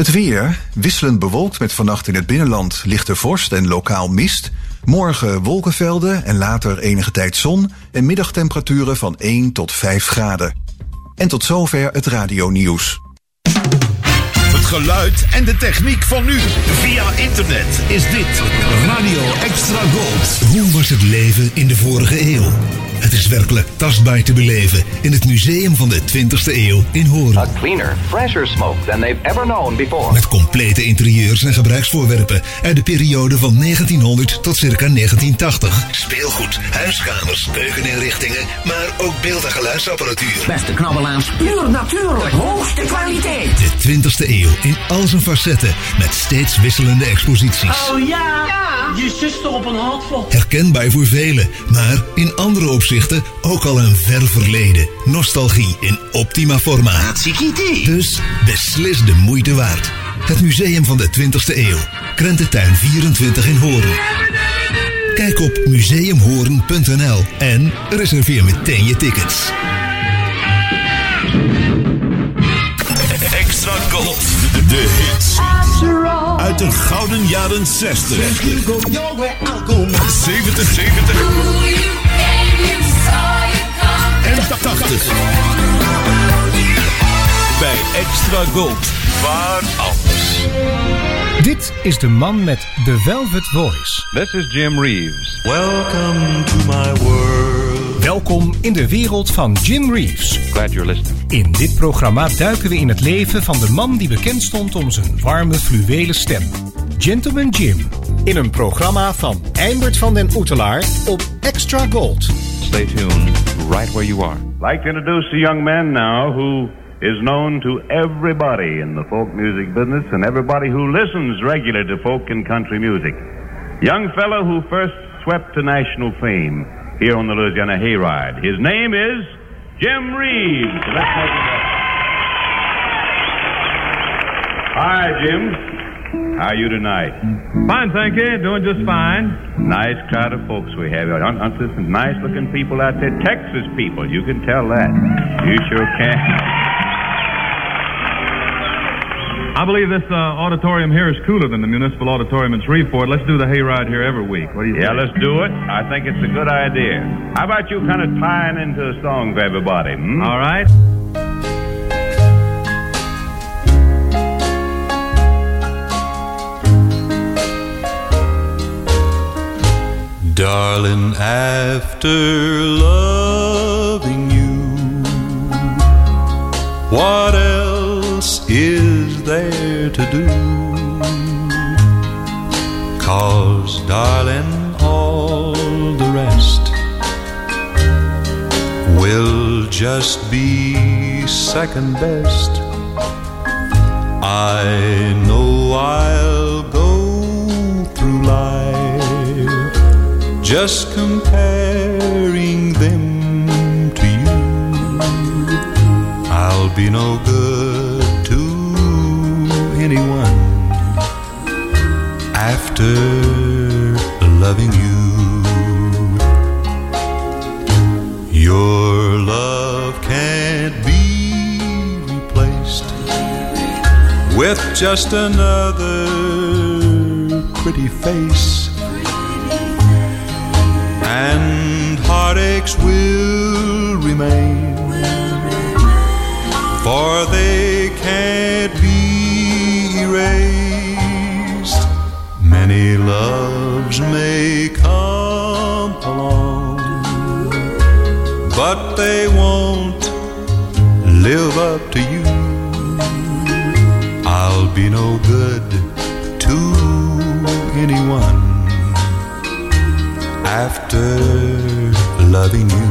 Het weer, wisselend bewolkt met vannacht in het binnenland lichte vorst en lokaal mist. Morgen wolkenvelden en later enige tijd zon en middagtemperaturen van 1 tot 5 graden. En tot zover het radionieuws. Het geluid en de techniek van nu. Via internet is dit Radio Extra Gold. Hoe was het leven in de vorige eeuw? Het is werkelijk tastbaar te beleven in het museum van de 20e eeuw in Hoorn. A cleaner, fresher smoke than they've ever known before. Met complete interieurs en gebruiksvoorwerpen uit de periode van 1900 tot circa 1980. Speelgoed, huiskamers, keukeninrichtingen, maar ook beeld- en geluidsapparatuur. Beste knabbelaars, puur natuurlijk, hoogste kwaliteit. De 20e eeuw in al zijn facetten met steeds wisselende exposities. Oh ja, je zuster op een handvlot. Herkenbaar voor velen, maar in andere opzichten ook al een ver verleden. Nostalgie in optima forma. Dus beslis de moeite waard. Het Museum van de 20e eeuw. Krententuin 24 in Hoorn. Kijk op museumhoorn.nl en reserveer meteen je tickets. Extra Gold. De, de hits. Uit de gouden jaren 60. 70, 70. En 80. Bij Extra Gold. Waar anders. Dit is de man met de Velvet Voice. This is Jim Reeves. Welcome to my world. Welkom in de wereld van Jim Reeves. Glad you're listening. In dit programma duiken we in het leven van de man die bekend stond om zijn warme fluwelen stem. Gentleman Jim. In een programma van Eimert van den Oetelaar op Extra Gold. Stay tuned right where you are. I'd like to introduce a young man now who is known to everybody in the folk music business and everybody who listens regularly to folk and country music. Young fellow who first swept to national fame here on the Louisiana Hayride. His name is Jim Reeves. Let's make him welcome. Hi, Jim. How are you tonight? Fine, thank you. Doing just fine. Nice crowd of folks we have. Aren't, aren't there some nice looking people out there? Texas people, you can tell that. You sure can. I believe this uh, auditorium here is cooler than the municipal auditorium in Shreveport. Let's do the hayride here every week. What do you Yeah, think? let's do it. I think it's a good idea. How about you kind of tying into a song for everybody? Hmm? All right. Darling, after loving you, what else is there to do? Cause, darling, all the rest will just be second best. I know I'll go just comparing them to you. I'll be no good to anyone after loving you. Your love can't be replaced with just another pretty face and heartaches will remain, for they can't be erased. Many loves may come along, but they won't live up to you. I'll be no good to anyone after loving you.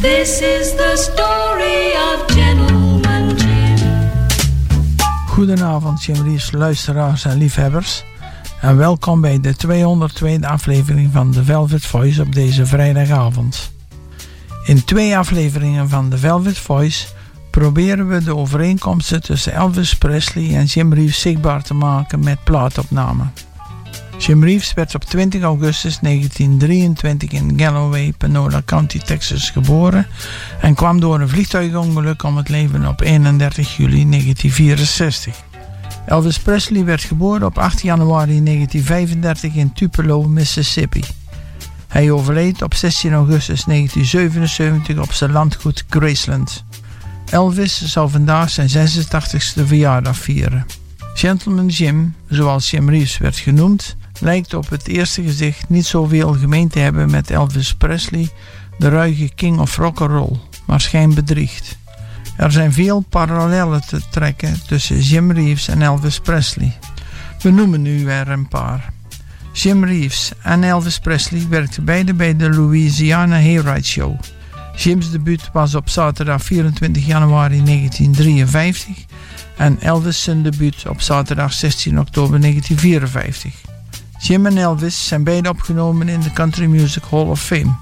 This is the story of Gentleman Jim. Goedenavond, Jim Reeves, luisteraars en liefhebbers. En welkom bij de 202e aflevering van The Velvet Voice op deze vrijdagavond. In twee afleveringen van The Velvet Voice proberen we de overeenkomsten tussen Elvis Presley en Jim Reeves zichtbaar te maken met plaatopnamen. Jim Reeves werd op 20 augustus 1923 in Galloway, Panola County, Texas geboren en kwam door een vliegtuigongeluk om het leven op 31 juli 1964. Elvis Presley werd geboren op 8 januari 1935 in Tupelo, Mississippi. Hij overleed op 16 augustus 1977 op zijn landgoed Graceland. Elvis zou vandaag zijn 86e verjaardag vieren. Gentleman Jim, zoals Jim Reeves werd genoemd, lijkt op het eerste gezicht niet zoveel gemeen te hebben met Elvis Presley, de ruige king of rock'n'roll, maar schijn bedriegt. Er zijn veel parallellen te trekken tussen Jim Reeves en Elvis Presley. We noemen nu er een paar. Jim Reeves en Elvis Presley werkten beide bij de Louisiana Hayride Show. Jim's debuut was op zaterdag 24 januari 1953 en Elvis debuut op zaterdag 16 oktober 1954. Jim en Elvis zijn beide opgenomen in de Country Music Hall of Fame.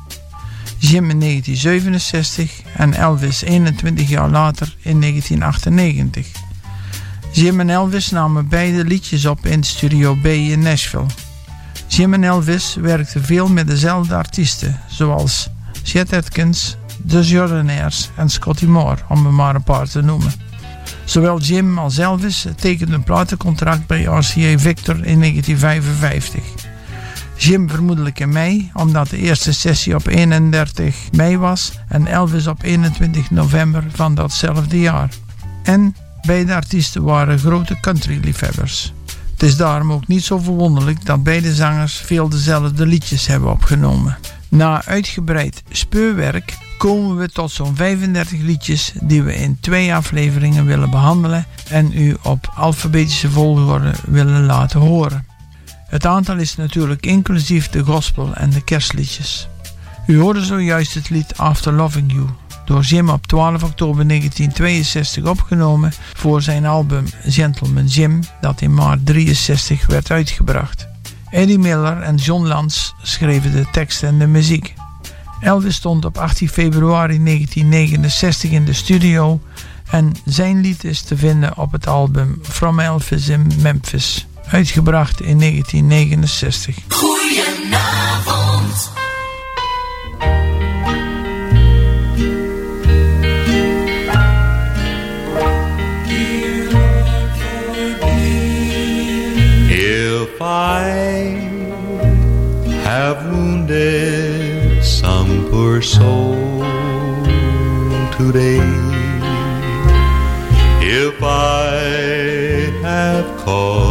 Jim in 1967 en Elvis 21 jaar later in 1998. Jim en Elvis namen beide liedjes op in Studio B in Nashville. Jim en Elvis werkten veel met dezelfde artiesten, zoals Chet Atkins, The Jordanaires en Scotty Moore, om er maar een paar te noemen. Zowel Jim als Elvis tekenden een platencontract bij RCA Victor in 1955. Jim vermoedelijk in mei, omdat de eerste sessie op 31 mei was en Elvis op 21 november van datzelfde jaar. En beide artiesten waren grote country-liefhebbers. Het is daarom ook niet zo verwonderlijk dat beide zangers veel dezelfde liedjes hebben opgenomen. Na uitgebreid speurwerk komen we tot zo'n 35 liedjes die we in twee afleveringen willen behandelen en u op alfabetische volgorde willen laten horen. Het aantal is natuurlijk inclusief de gospel en de kerstliedjes. U hoorde zojuist het lied After Loving You, door Jim op 12 oktober 1962 opgenomen voor zijn album Gentleman Jim, dat in maart 63 werd uitgebracht. Eddie Miller en John Lance schreven de tekst en de muziek. Elvis stond op 18 februari 1969 in de studio en zijn lied is te vinden op het album From Elvis in Memphis uitgebracht in 1969. If I have wounded some poor soul today, if I have caused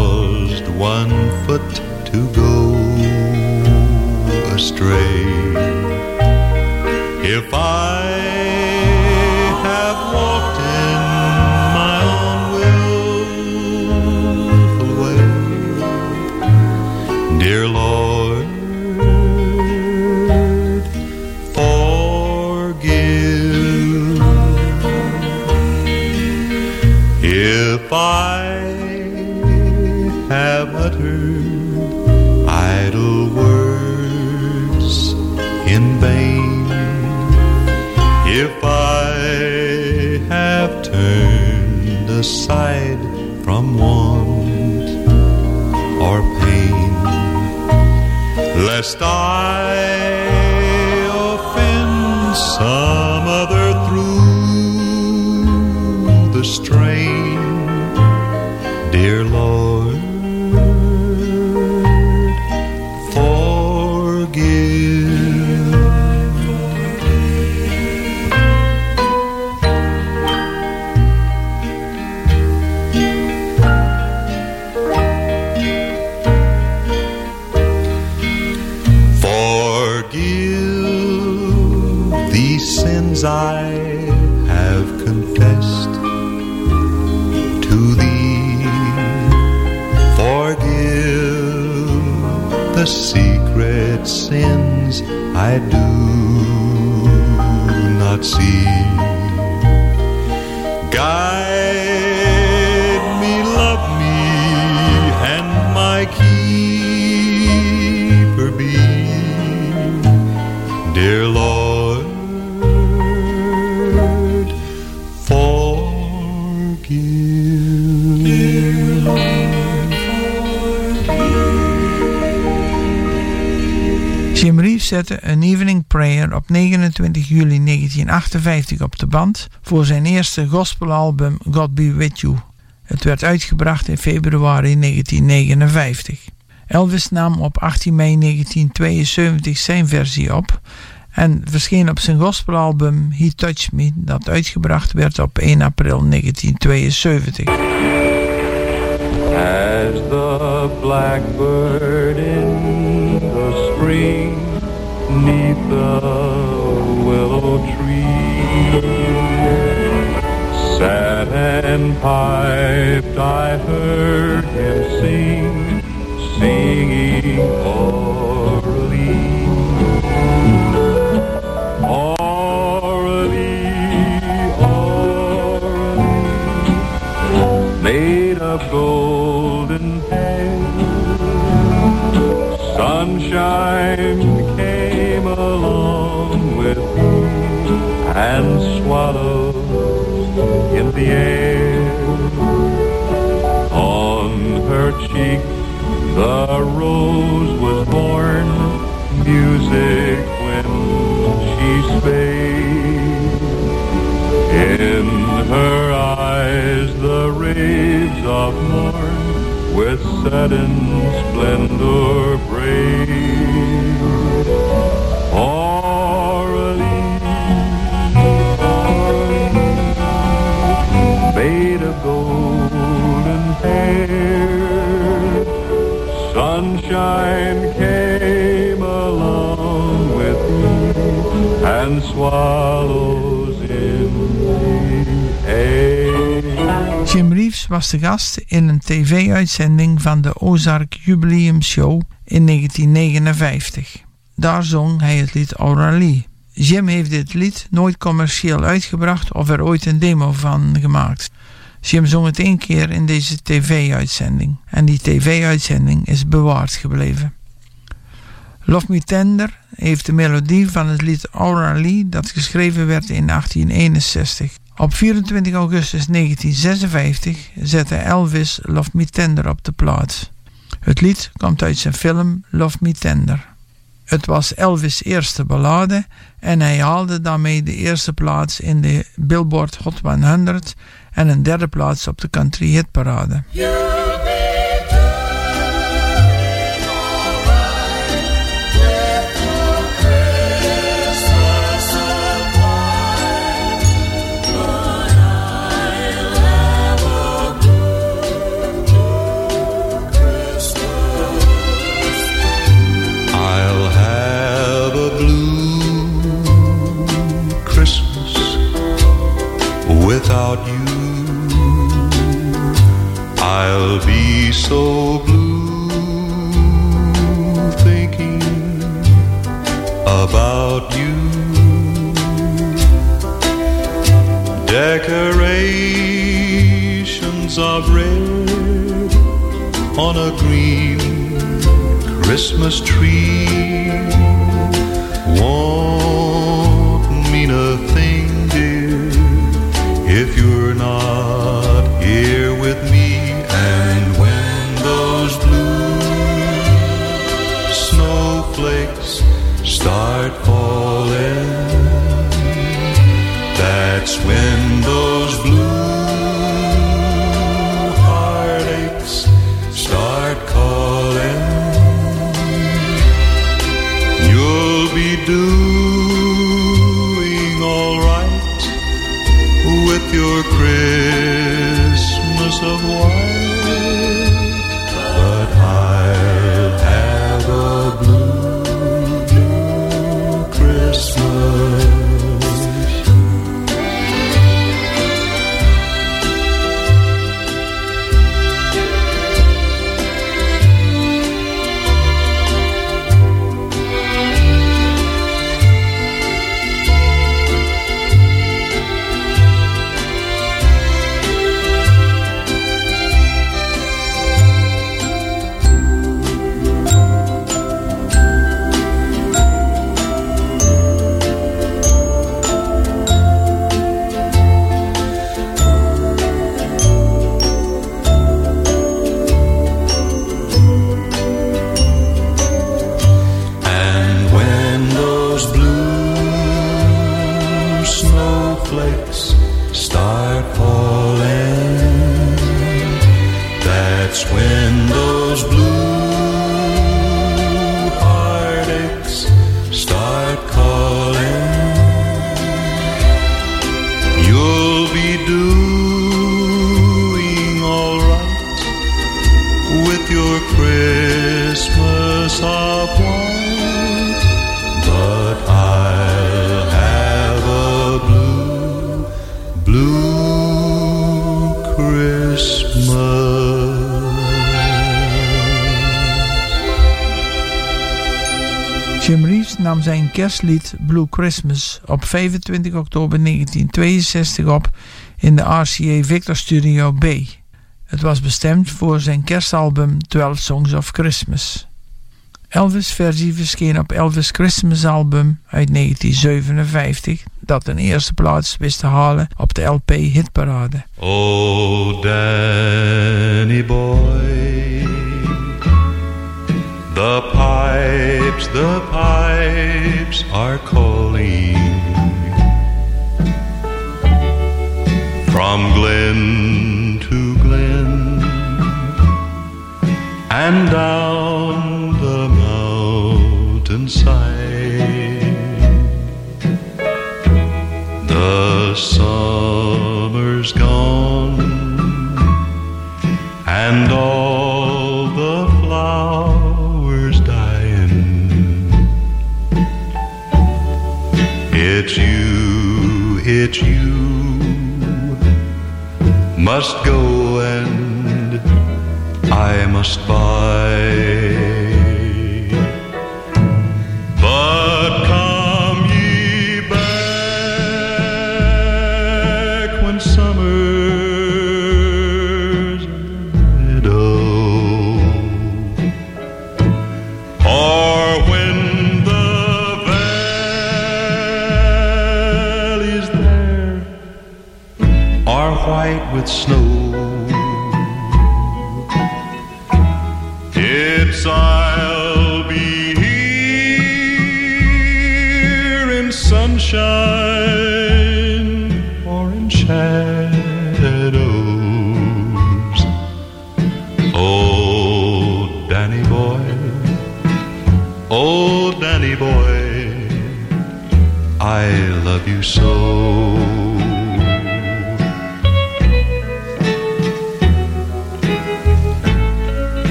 Prayer op 29 juli 1958 op de band voor zijn eerste gospelalbum God Be With You. Het werd uitgebracht in februari 1959. Elvis nam op 18 mei 1972 zijn versie op en verscheen op zijn gospelalbum He Touched Me, dat uitgebracht werd op 1 april 1972. As the blackbird in the spring neath the willow tree sat and piped, I heard him sing, singing Aura Lee. made of golden hair. Sunshine and swallows in the air. On her cheek the rose was born, music when she spake. In her eyes the rays of morn with sudden splendor break. In. Jim Reeves was de gast in een tv-uitzending van de Ozark Jubileum Show in 1959. Daar zong hij het lied Aurelie. Jim heeft dit lied nooit commercieel uitgebracht of er ooit een demo van gemaakt. Jim zong het één keer in deze tv-uitzending en die tv-uitzending is bewaard gebleven. Love Me Tender heeft de melodie van het lied Aurelie dat geschreven werd in 1861. Op 24 augustus 1956 zette Elvis Love Me Tender op de plaats. Het lied komt uit zijn film Love Me Tender. Het was Elvis' eerste ballade en hij haalde daarmee de eerste plaats in de Billboard Hot 100 en een derde plaats op de country hitparade. I'll kerstlied Blue Christmas op 25 oktober 1962 op in de RCA Victor Studio B. Het was bestemd voor zijn kerstalbum 12 Songs of Christmas. Elvis' versie verscheen op Elvis' Christmas album uit 1957, dat een eerste plaats wist te halen op de LP Hitparade. Oh, Danny boy, the pipes, the pipes are calling from glen to glen and down the mountainside. The summer's must go and I must buy.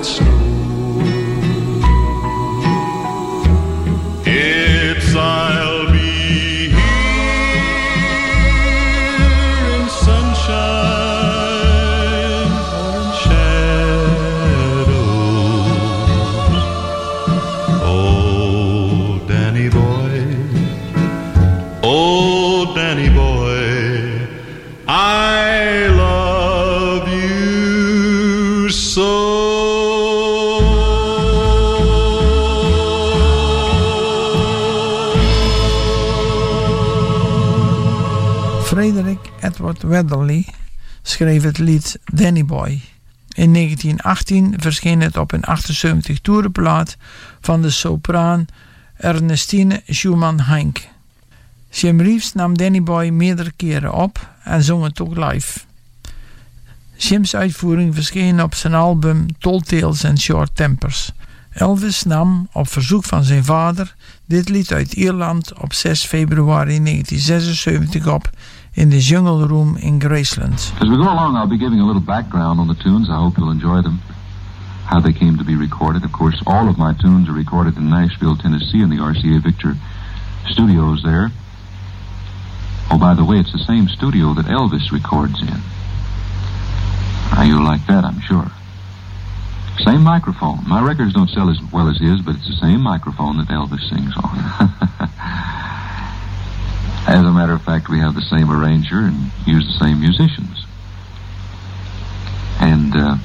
White snow. Schreef het lied Danny Boy. In 1918 verscheen het op een 78 toerenplaat van de sopraan Ernestine Schumann-Heink. Jim Reeves nam Danny Boy meerdere keren op en zong het ook live. Jim's uitvoering verscheen op zijn album Tall Tales and Short Tempers. Elvis nam, op verzoek van zijn vader, dit lied uit Ierland op 6 februari 1976 op in de Jungle Room in Graceland. As we go along, I'll be giving a little background on the tunes. I hope you'll enjoy them. How they came to be recorded. Of course, all of my tunes are recorded in Nashville, Tennessee, in the RCA Victor studios there. Oh, by the way, it's the same studio that Elvis records in. Now, you'll like that, I'm sure. Same microphone. My records don't sell as well as his, but it's the same microphone that Elvis sings on. As a matter of fact, we have the same arranger and use the same musicians. And uh,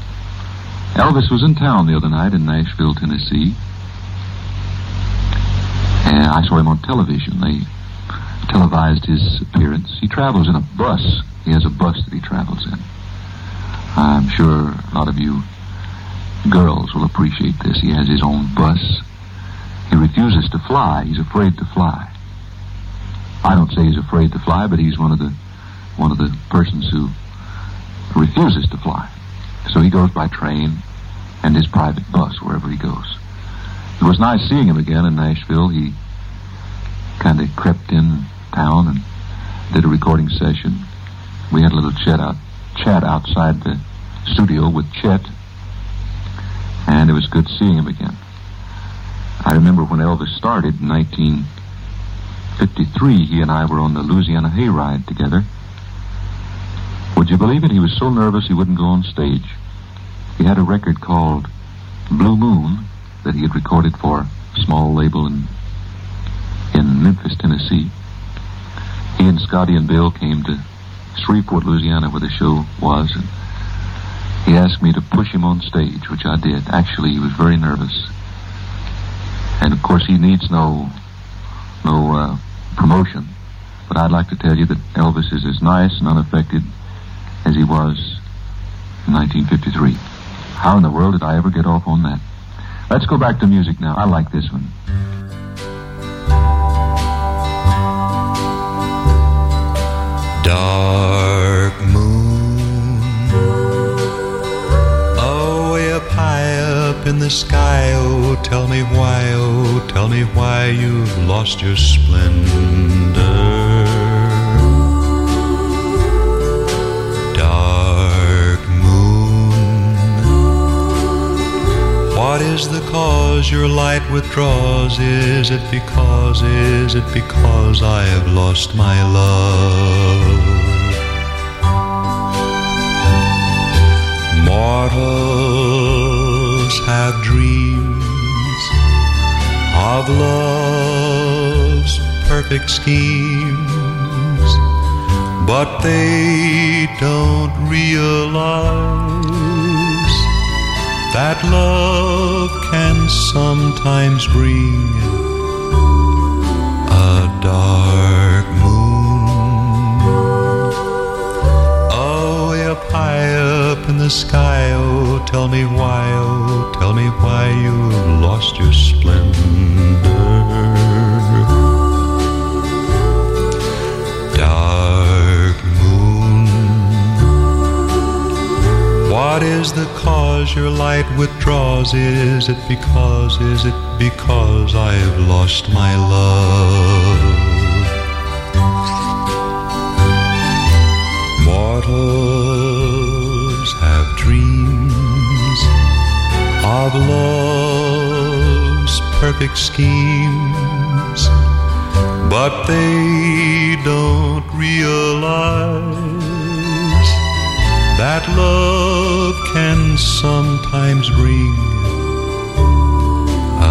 Elvis was in town the other night in Nashville, Tennessee. And I saw him on television. They televised his appearance. He travels in a bus. He has a bus that he travels in. I'm sure a lot of you girls will appreciate this. He has his own bus. He refuses to fly. He's afraid to fly. I don't say he's afraid to fly, but he's one of the one of the persons who refuses to fly. So he goes by train and his private bus wherever he goes. It was nice seeing him again in Nashville. He kind of crept in town and did a recording session. We had a little chat out, chat outside the studio with Chet, and it was good seeing him again. I remember when Elvis started in 1953, he and I were on the Louisiana Hayride together. Would you believe it? He was so nervous he wouldn't go on stage. He had a record called Blue Moon that he had recorded for a small label in in Memphis, Tennessee. He and Scotty and Bill came to Shreveport, Louisiana, where the show was, and he asked me to push him on stage, which I did. Actually, he was very nervous, and of course, he needs no no uh, promotion. But I'd like to tell you that Elvis is as nice and unaffected as he was in 1953. How in the world did I ever get off on that? Let's go back to music now. I like this one. In the sky. Oh, tell me why, oh, tell me why you've lost your splendor. Dark moon, what is the cause your light withdraws? Is it because, is it because I have lost my love? Mortals have dreams of love's perfect schemes, but they don't realize that love can sometimes bring a dark the sky, oh, tell me why, oh, tell me why you've lost your splendor. Dark moon, what is the cause your light withdraws? Is it because, is it because I've lost my love? Of love's perfect schemes, but they don't realize that love can sometimes bring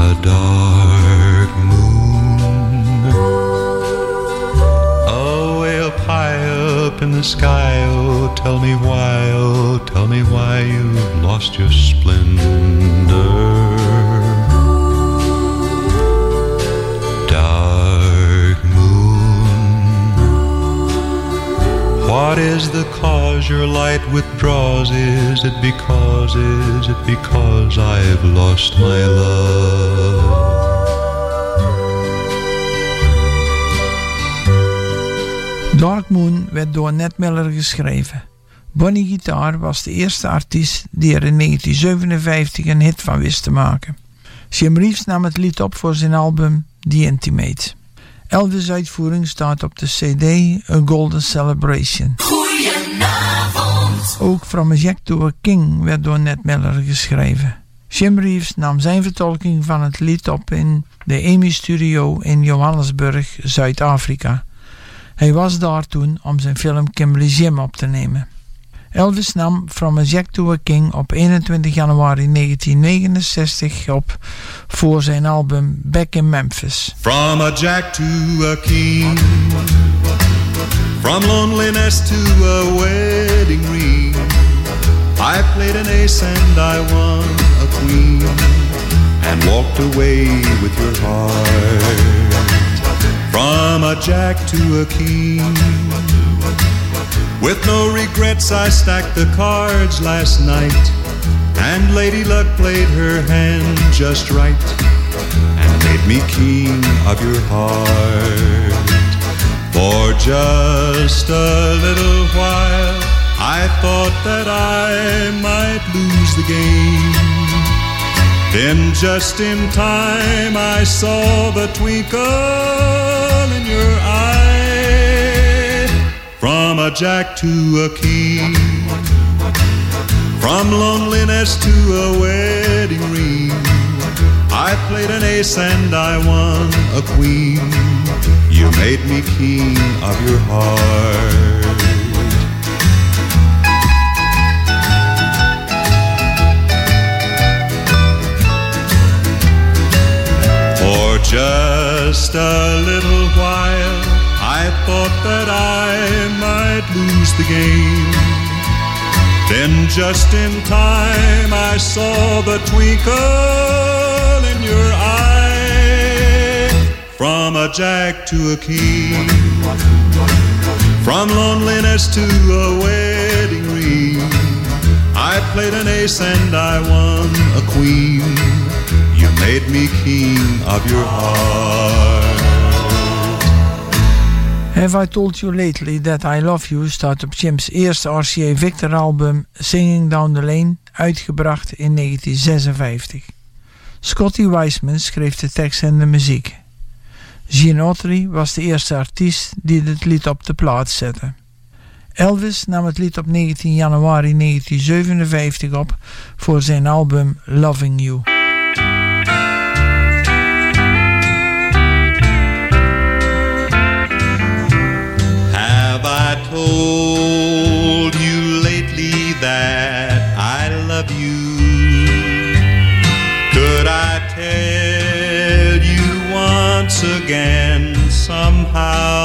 a dark up in the sky, oh, tell me why, oh, tell me why you've lost your splendor. Dark moon, what is the cause your light withdraws? Is it because, is it because I've lost my love? Dark Moon werd door Ned Miller geschreven. Bonnie Guitar was de eerste artiest die er in 1957 een hit van wist te maken. Jim Reeves nam het lied op voor zijn album The Intimate. Elvis' uitvoering staat op de CD A Golden Celebration. Goedenavond. Ook From a Jack to a King werd door Ned Miller geschreven. Jim Reeves nam zijn vertolking van het lied op in de EMI Studio in Johannesburg, Zuid-Afrika. Hij was daar toen om zijn film Kimberly Jim op te nemen. Elvis nam From a Jack to a King op 21 januari 1969 op voor zijn album Back in Memphis. From a jack to a king, from loneliness to a wedding ring. I played an ace and I won a queen, and walked away with your heart. From a jack to a king. With no regrets, I stacked the cards last night, and Lady Luck played her hand just right, and made me king of your heart. For just a little while, I thought that I might lose the game. Then, just in time, I saw the twinkle in your eye. From a jack to a king, from loneliness to a wedding ring. I played an ace and I won a queen. You made me king of your heart. Just a little while, I thought that I might lose the game. Then, just in time, I saw the twinkle in your eye. From a jack to a king, from loneliness to a wedding ring. I played an ace and I won a queen. Made me king of your heart. Have I Told You Lately That I Love You staat op Jim's eerste RCA Victor album Singing Down the Lane, uitgebracht in 1956. Scotty Wiseman schreef de tekst en de muziek. Gene Autry was de eerste artiest die het lied op de plaat zette. Elvis nam het lied op 19 januari 1957 op voor zijn album Loving You. Again somehow?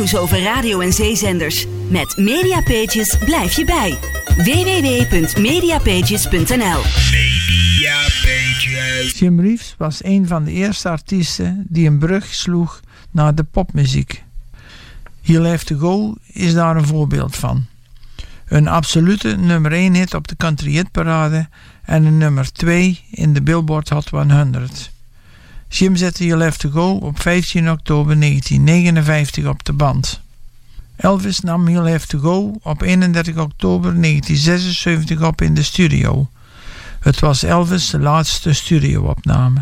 Nieuws over radio- en zeezenders. Met Mediapages blijf je bij. www.mediapages.nl Jim Reeves was een van de eerste artiesten die een brug sloeg naar de popmuziek. He'll Have To Go is daar een voorbeeld van. Een absolute nummer 1 hit op de country hitparade en een nummer 2 in de Billboard Hot 100. Jim zette You'll Have To Go op 15 oktober 1959 op de band. Elvis nam You'll Have To Go op 31 oktober 1976 op in de studio. Het was Elvis' laatste studioopname.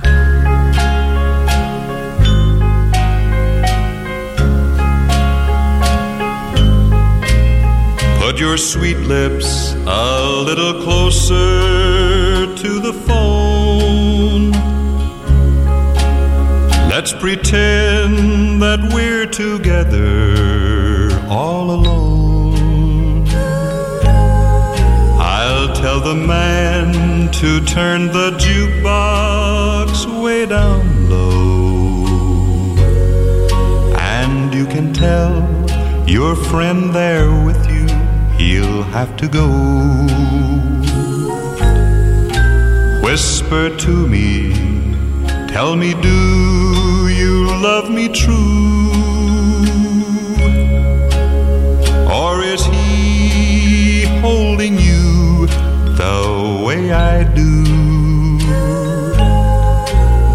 Put your sweet lips a little closer to the phone. Let's pretend that we're together all alone. I'll tell the man to turn the jukebox way down low. And you can tell your friend there with you, he'll have to go. Whisper to me, tell me, do true? Or is he holding you the way I do?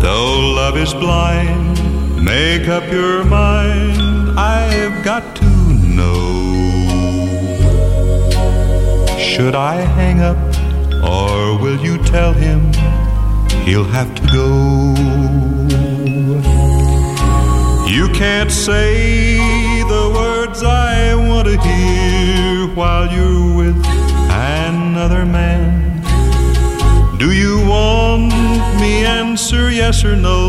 Though love is blind, make up your mind, I've got to know. Should I hang up, or will you tell him he'll have to go? Can't say the words I want to hear while you're with another man. Do you want me answer yes or no?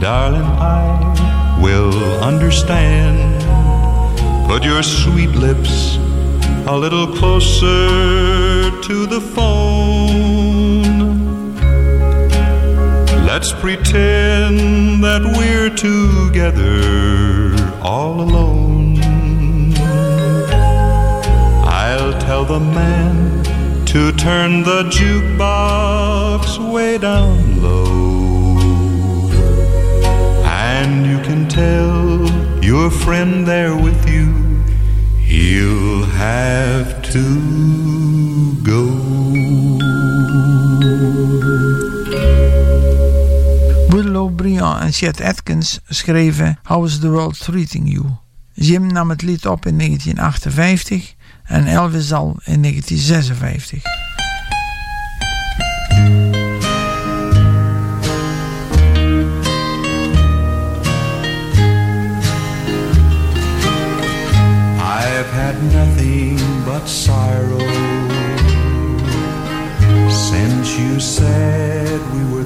Darling, I will understand. Put your sweet lips a little closer to the phone. Let's pretend that we're together all alone. I'll tell the man to turn the jukebox way down low. And you can tell your friend there with you, he'll have to En Chet Atkins schreven How is the World Treating You? Jim nam het lied op in 1958 en Elvis al in 1956. I've had nothing but sorrow you said we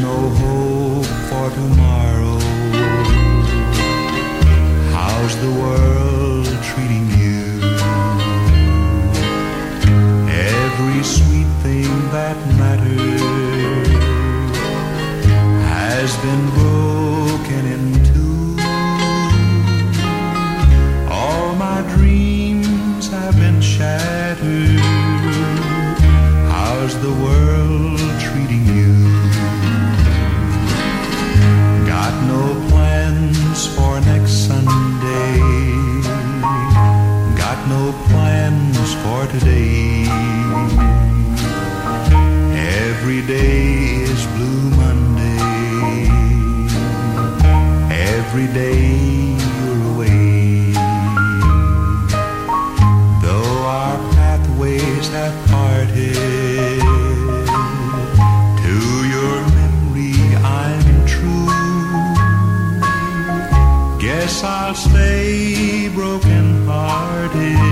no hope for tomorrow. How's the world treating you? Every sweet thing that mattered has been broken today. Every day is Blue Monday. Every day you're away. Though our pathways have parted, to your memory I'm true. Guess I'll stay broken hearted.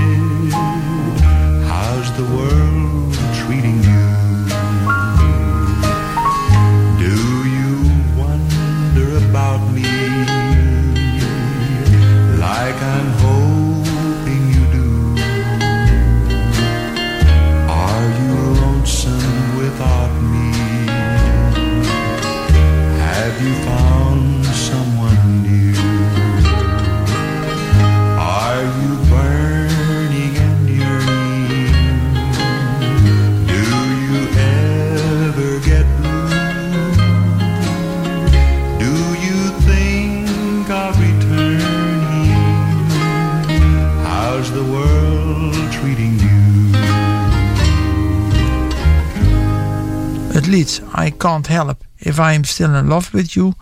If I Am Still in Love With You,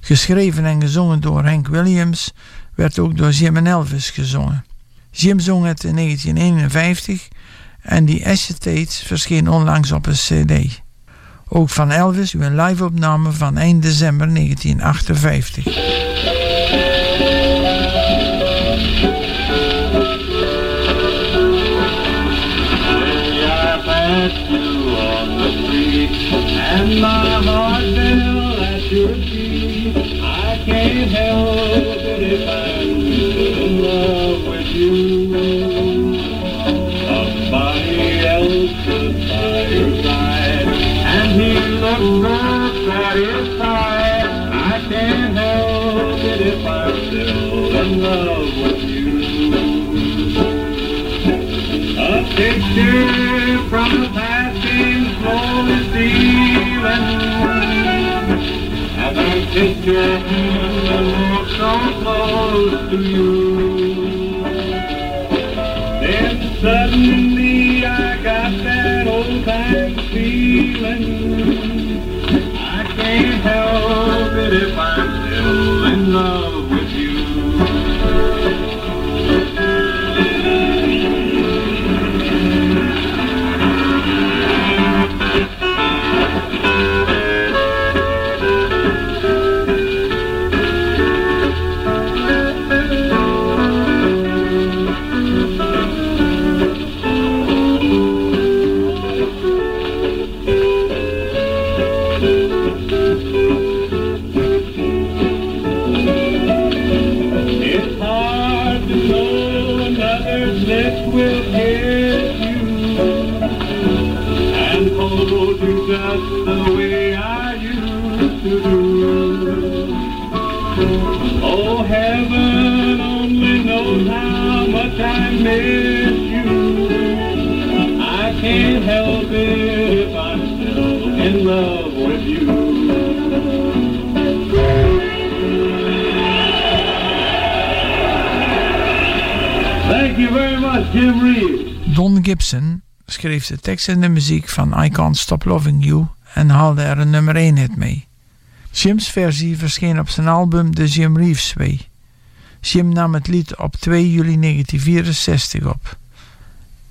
geschreven en gezongen door Hank Williams, werd ook door Jim en Elvis gezongen. Jim zong het in 1951 en die Acetates verscheen onlangs op een cd. Ook van Elvis, een live-opname van eind december 1958. And my heart fell at your feet. I can't help it if I'm in love with you. Somebody else stood by your side, and he looked so satisfied. I can't help it if I'm still in love with you. A picture Close to you. Then suddenly I got that old time feeling. I can't help love you. Thank you very much, Jim. Don Gibson schreef de tekst en de muziek van I Can't Stop Loving You en haalde er een nummer 1 hit mee. Jim's versie verscheen op zijn album The Jim Reeves Way. Jim nam het lied op 2 juli 1964 op.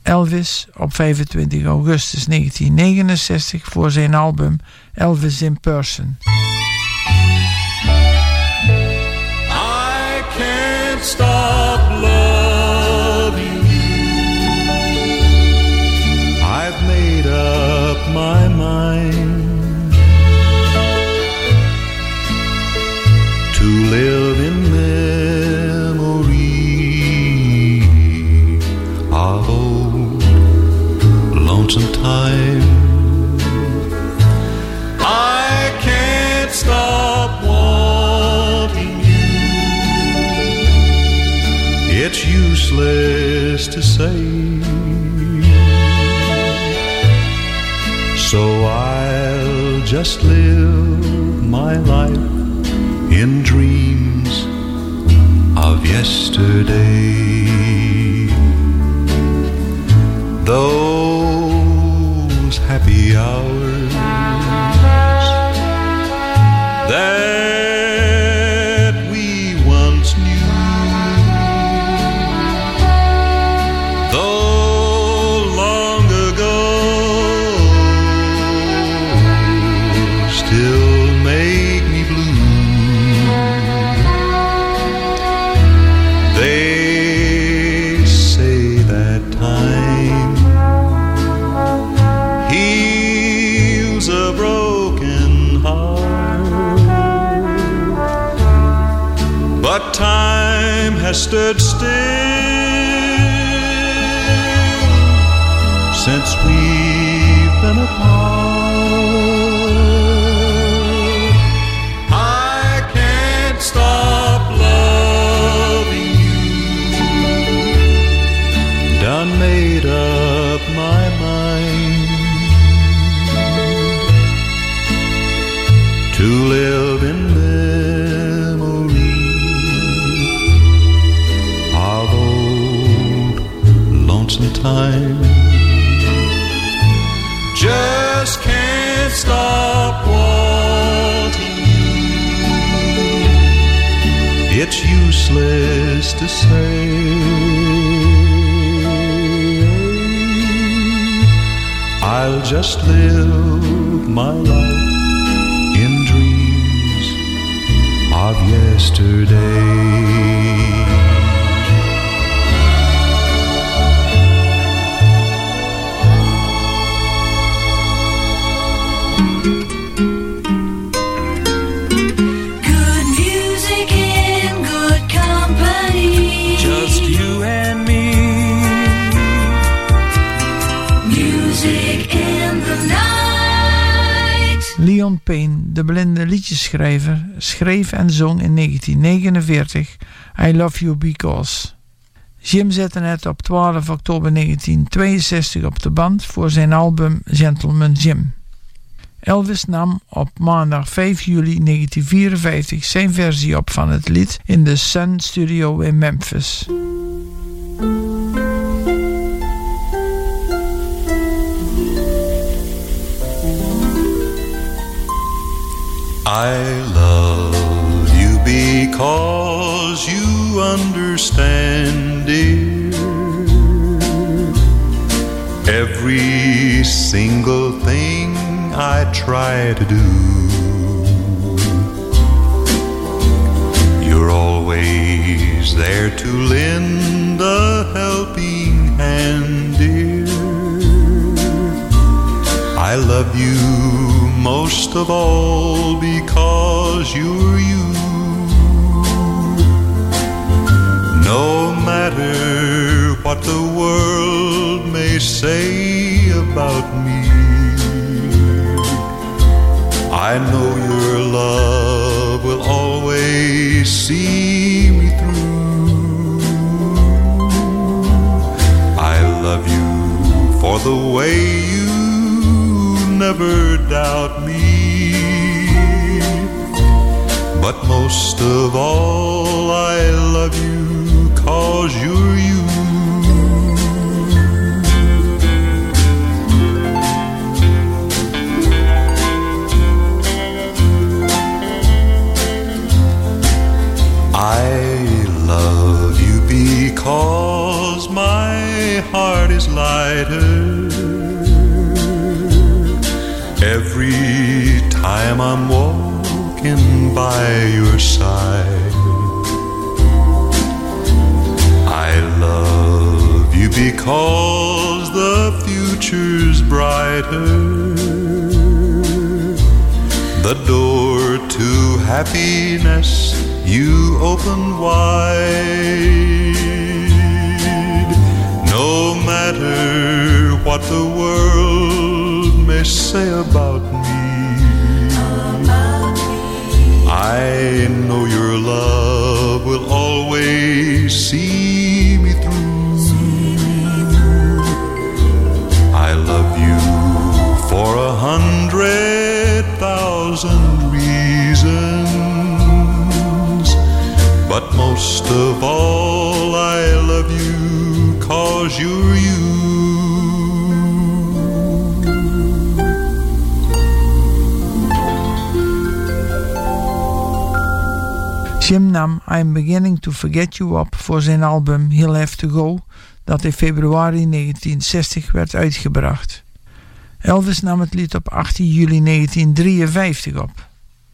Elvis op 25 augustus 1969 voor zijn album Elvis in Person. I can't stop time. Just can't stop wanting you. It's useless to say. I'll just live my life in dreams of yesterday. Payne, de blinde liedjeschrijver, schreef en zong in 1949 I Love You Because. Jim zette het op 12 oktober 1962 op de band voor zijn album Gentleman Jim. Elvis nam op maandag 5 juli 1954 zijn versie op van het lied in de Sun Studio in Memphis. I love you because you understand, dear. Every single thing I try to do. You're always there to lend a helping hand, dear. I love you most of all because you're you. No matter what the world may say about me, I know your love will always see me through. I love you for the way you never doubt me. But most of all, I love you cause you're you. I love you because my heart is lighter time I'm walking by your side. I love you because the future's brighter. The door to happiness you open wide. No matter what the world may say about I know your love will always see me through. I love you for a hundred thousand reasons, but most of all, I love you cause you're you. Jim nam I'm Beginning to Forget You op voor zijn album He'll Have to Go, dat in februari 1960 werd uitgebracht. Elvis nam het lied op 18 juli 1953 op.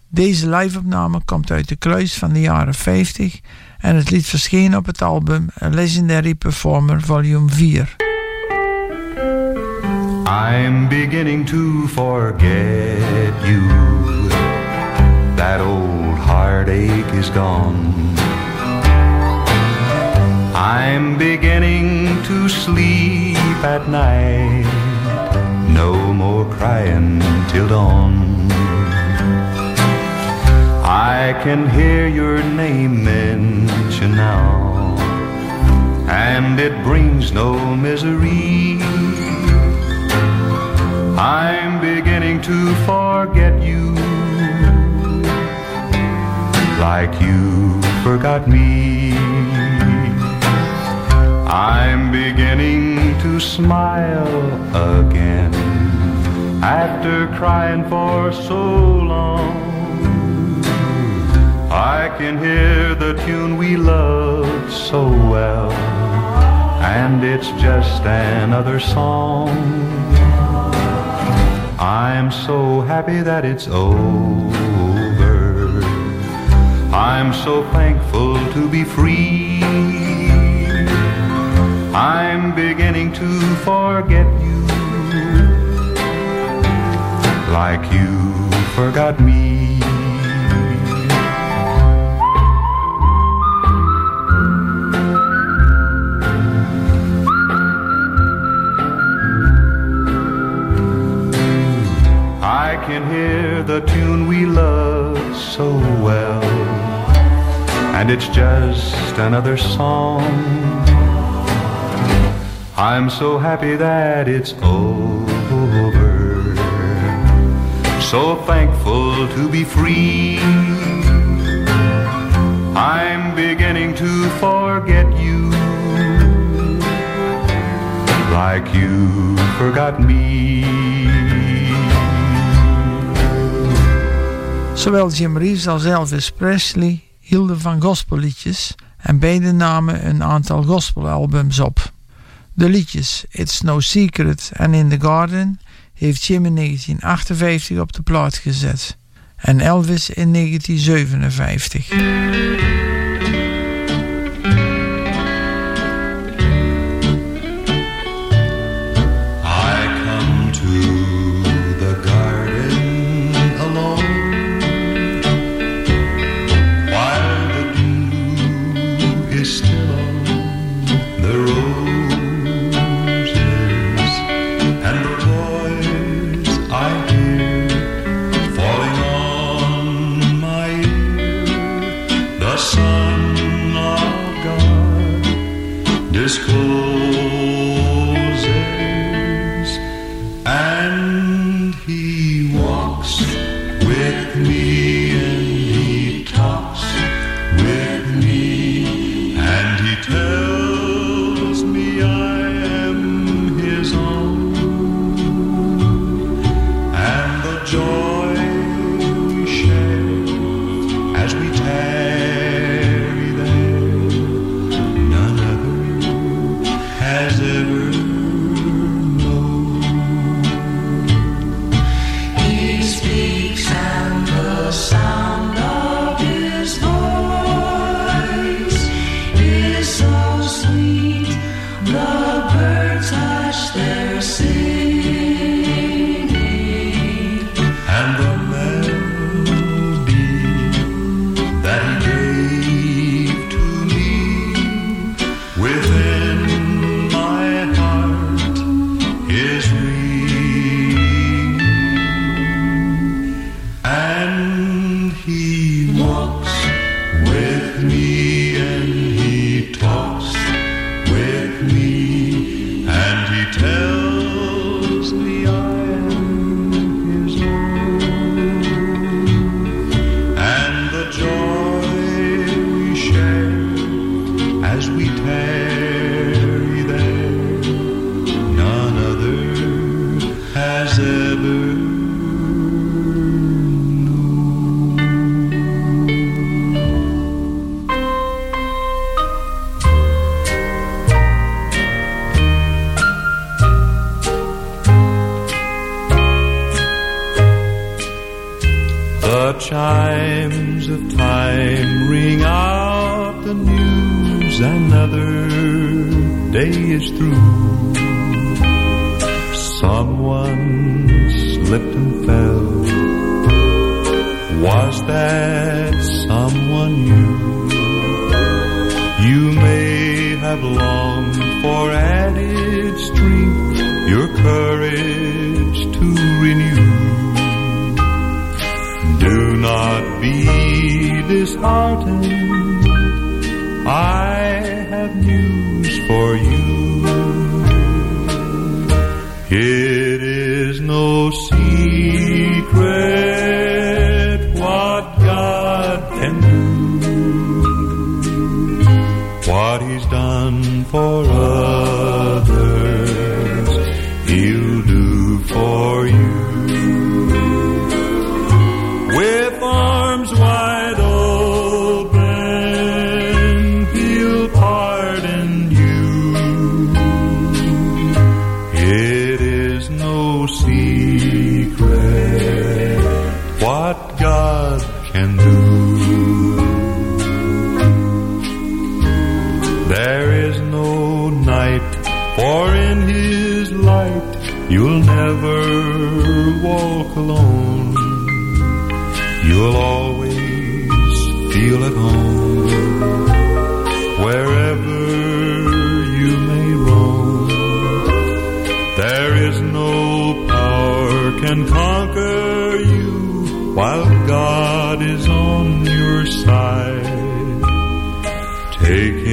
Deze live-opname komt uit de kluis van de jaren 50 en het lied verscheen op het album A Legendary Performer Volume 4. I'm beginning to forget you. That old heartache is gone. I'm beginning to sleep at night. No more crying till dawn. I can hear your name mentioned now, and it brings no misery. I'm beginning to forget you like you forgot me. I'm beginning to smile again after crying for so long. I can hear the tune we loved so well, and it's just another song. I'm so happy that it's over. I'm so thankful to be free. I'm beginning to forget you like you forgot me. I can hear the tune we love so well. And it's just another song. I'm so happy that it's over. So thankful to be free. I'm beginning to forget you like you forgot me. Zowel Jim Reeves als Elvis Presley hielden van gospelliedjes en beide namen een aantal gospelalbums op. De liedjes It's No Secret en In the Garden heeft Jim in 1958 op de plaat gezet en Elvis in 1957. God chimes of time ring out the news, another day is through. Someone slipped and fell. Was that someone you? You may have longed for added strength, your courage disheartened. I have news for you. Take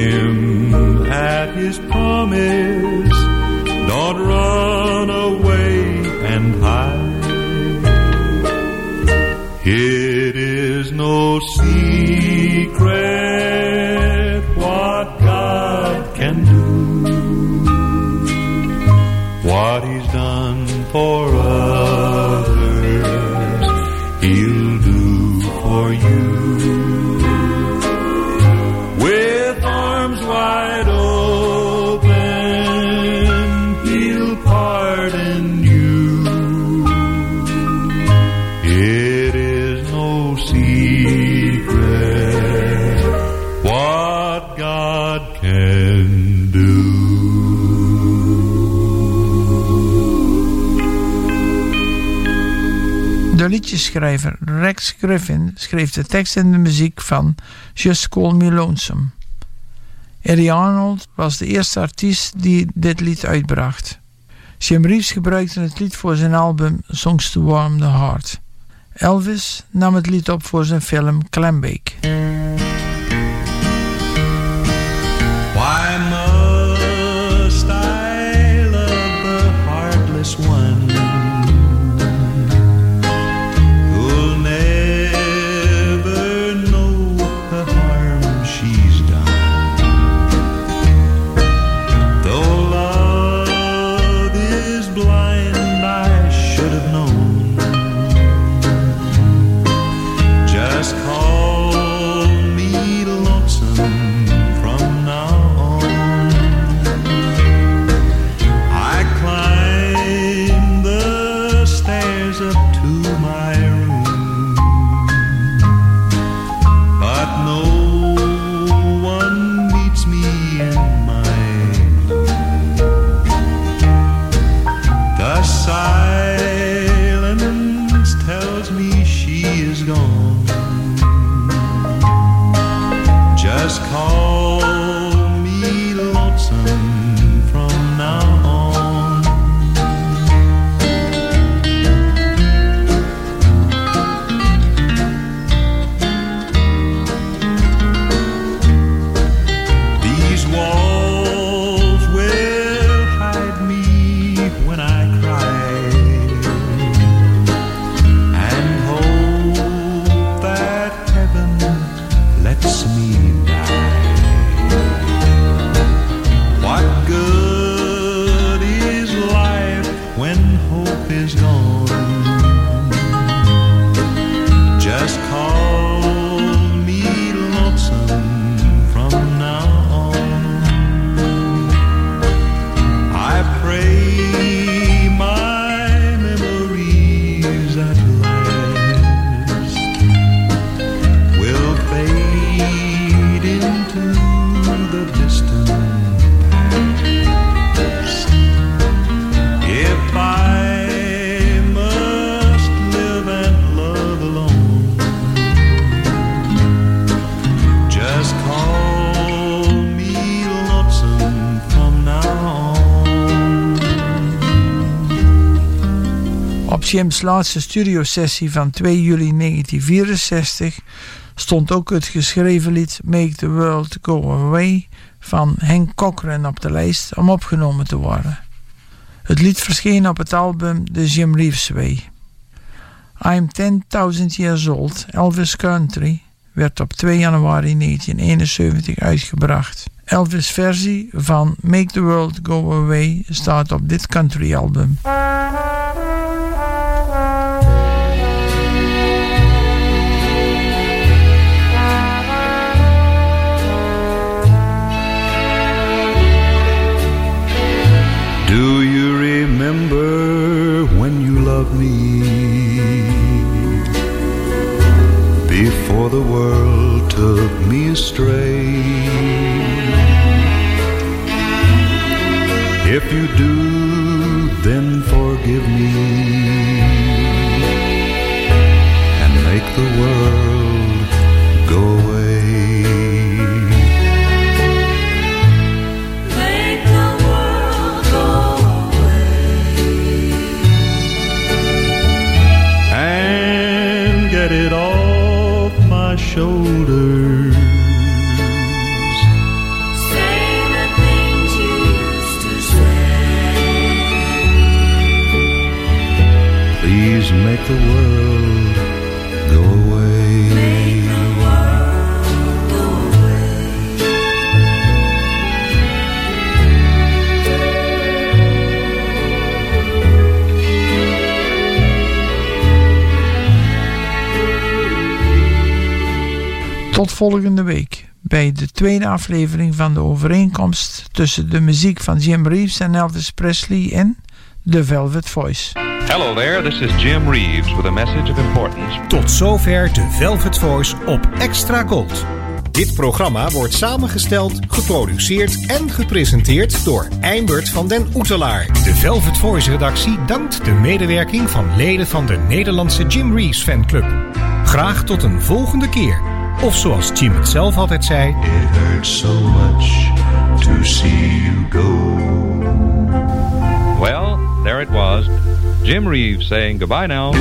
Rex Griffin schreef de tekst en de muziek van Just Call Me Lonesome. Eddie Arnold was de eerste artiest die dit lied uitbracht. Jim Reeves gebruikte het lied voor zijn album Songs to Warm the Heart. Elvis nam het lied op voor zijn film Clambake. Op Jim's laatste studiosessie van 2 juli 1964 stond ook het geschreven lied Make the World Go Away van Hank Cochran op de lijst om opgenomen te worden. Het lied verscheen op het album The Jim Reeves Way. I'm 10.000 Years Old, Elvis Country, werd op 2 januari 1971 uitgebracht. Elvis' versie van Make the World Go Away staat op dit country album. Remember when you loved me before the world took me astray? If you do, then forgive Tot volgende week bij de tweede aflevering van de overeenkomst tussen de muziek van Jim Reeves en Elvis Presley en The Velvet Voice. Hello there, this is Jim Reeves with a message of importance. Tot zover de Velvet Voice op Extra Gold. Dit programma wordt samengesteld, geproduceerd en gepresenteerd door Eimert van den Oetelaar. De Velvet Voice redactie dankt de medewerking van leden van de Nederlandse Jim Reeves fanclub. Graag tot een volgende keer. Of zoals Jim het zelf altijd zei... It hurts so much to see you go. Well, there it was. Jim Reeves saying goodbye now.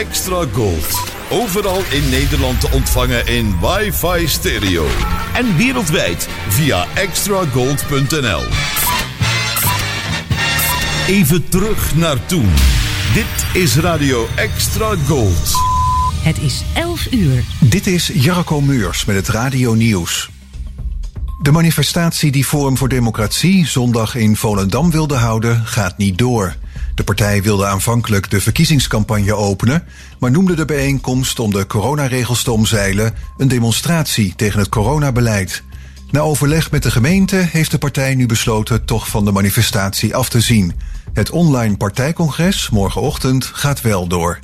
Extra Gold. Overal in Nederland te ontvangen in wifi stereo. En wereldwijd via extragold.nl. Even terug naar toen. Dit is Radio Extra Gold. Het is 11 uur. Dit is Jarko Meurs met het Radio Nieuws. De manifestatie die Forum voor Democratie zondag in Volendam wilde houden, gaat niet door. De partij wilde aanvankelijk de verkiezingscampagne openen, maar noemde de bijeenkomst om de coronaregels te omzeilen een demonstratie tegen het coronabeleid. Na overleg met de gemeente heeft de partij nu besloten toch van de manifestatie af te zien. Het online partijcongres morgenochtend gaat wel door.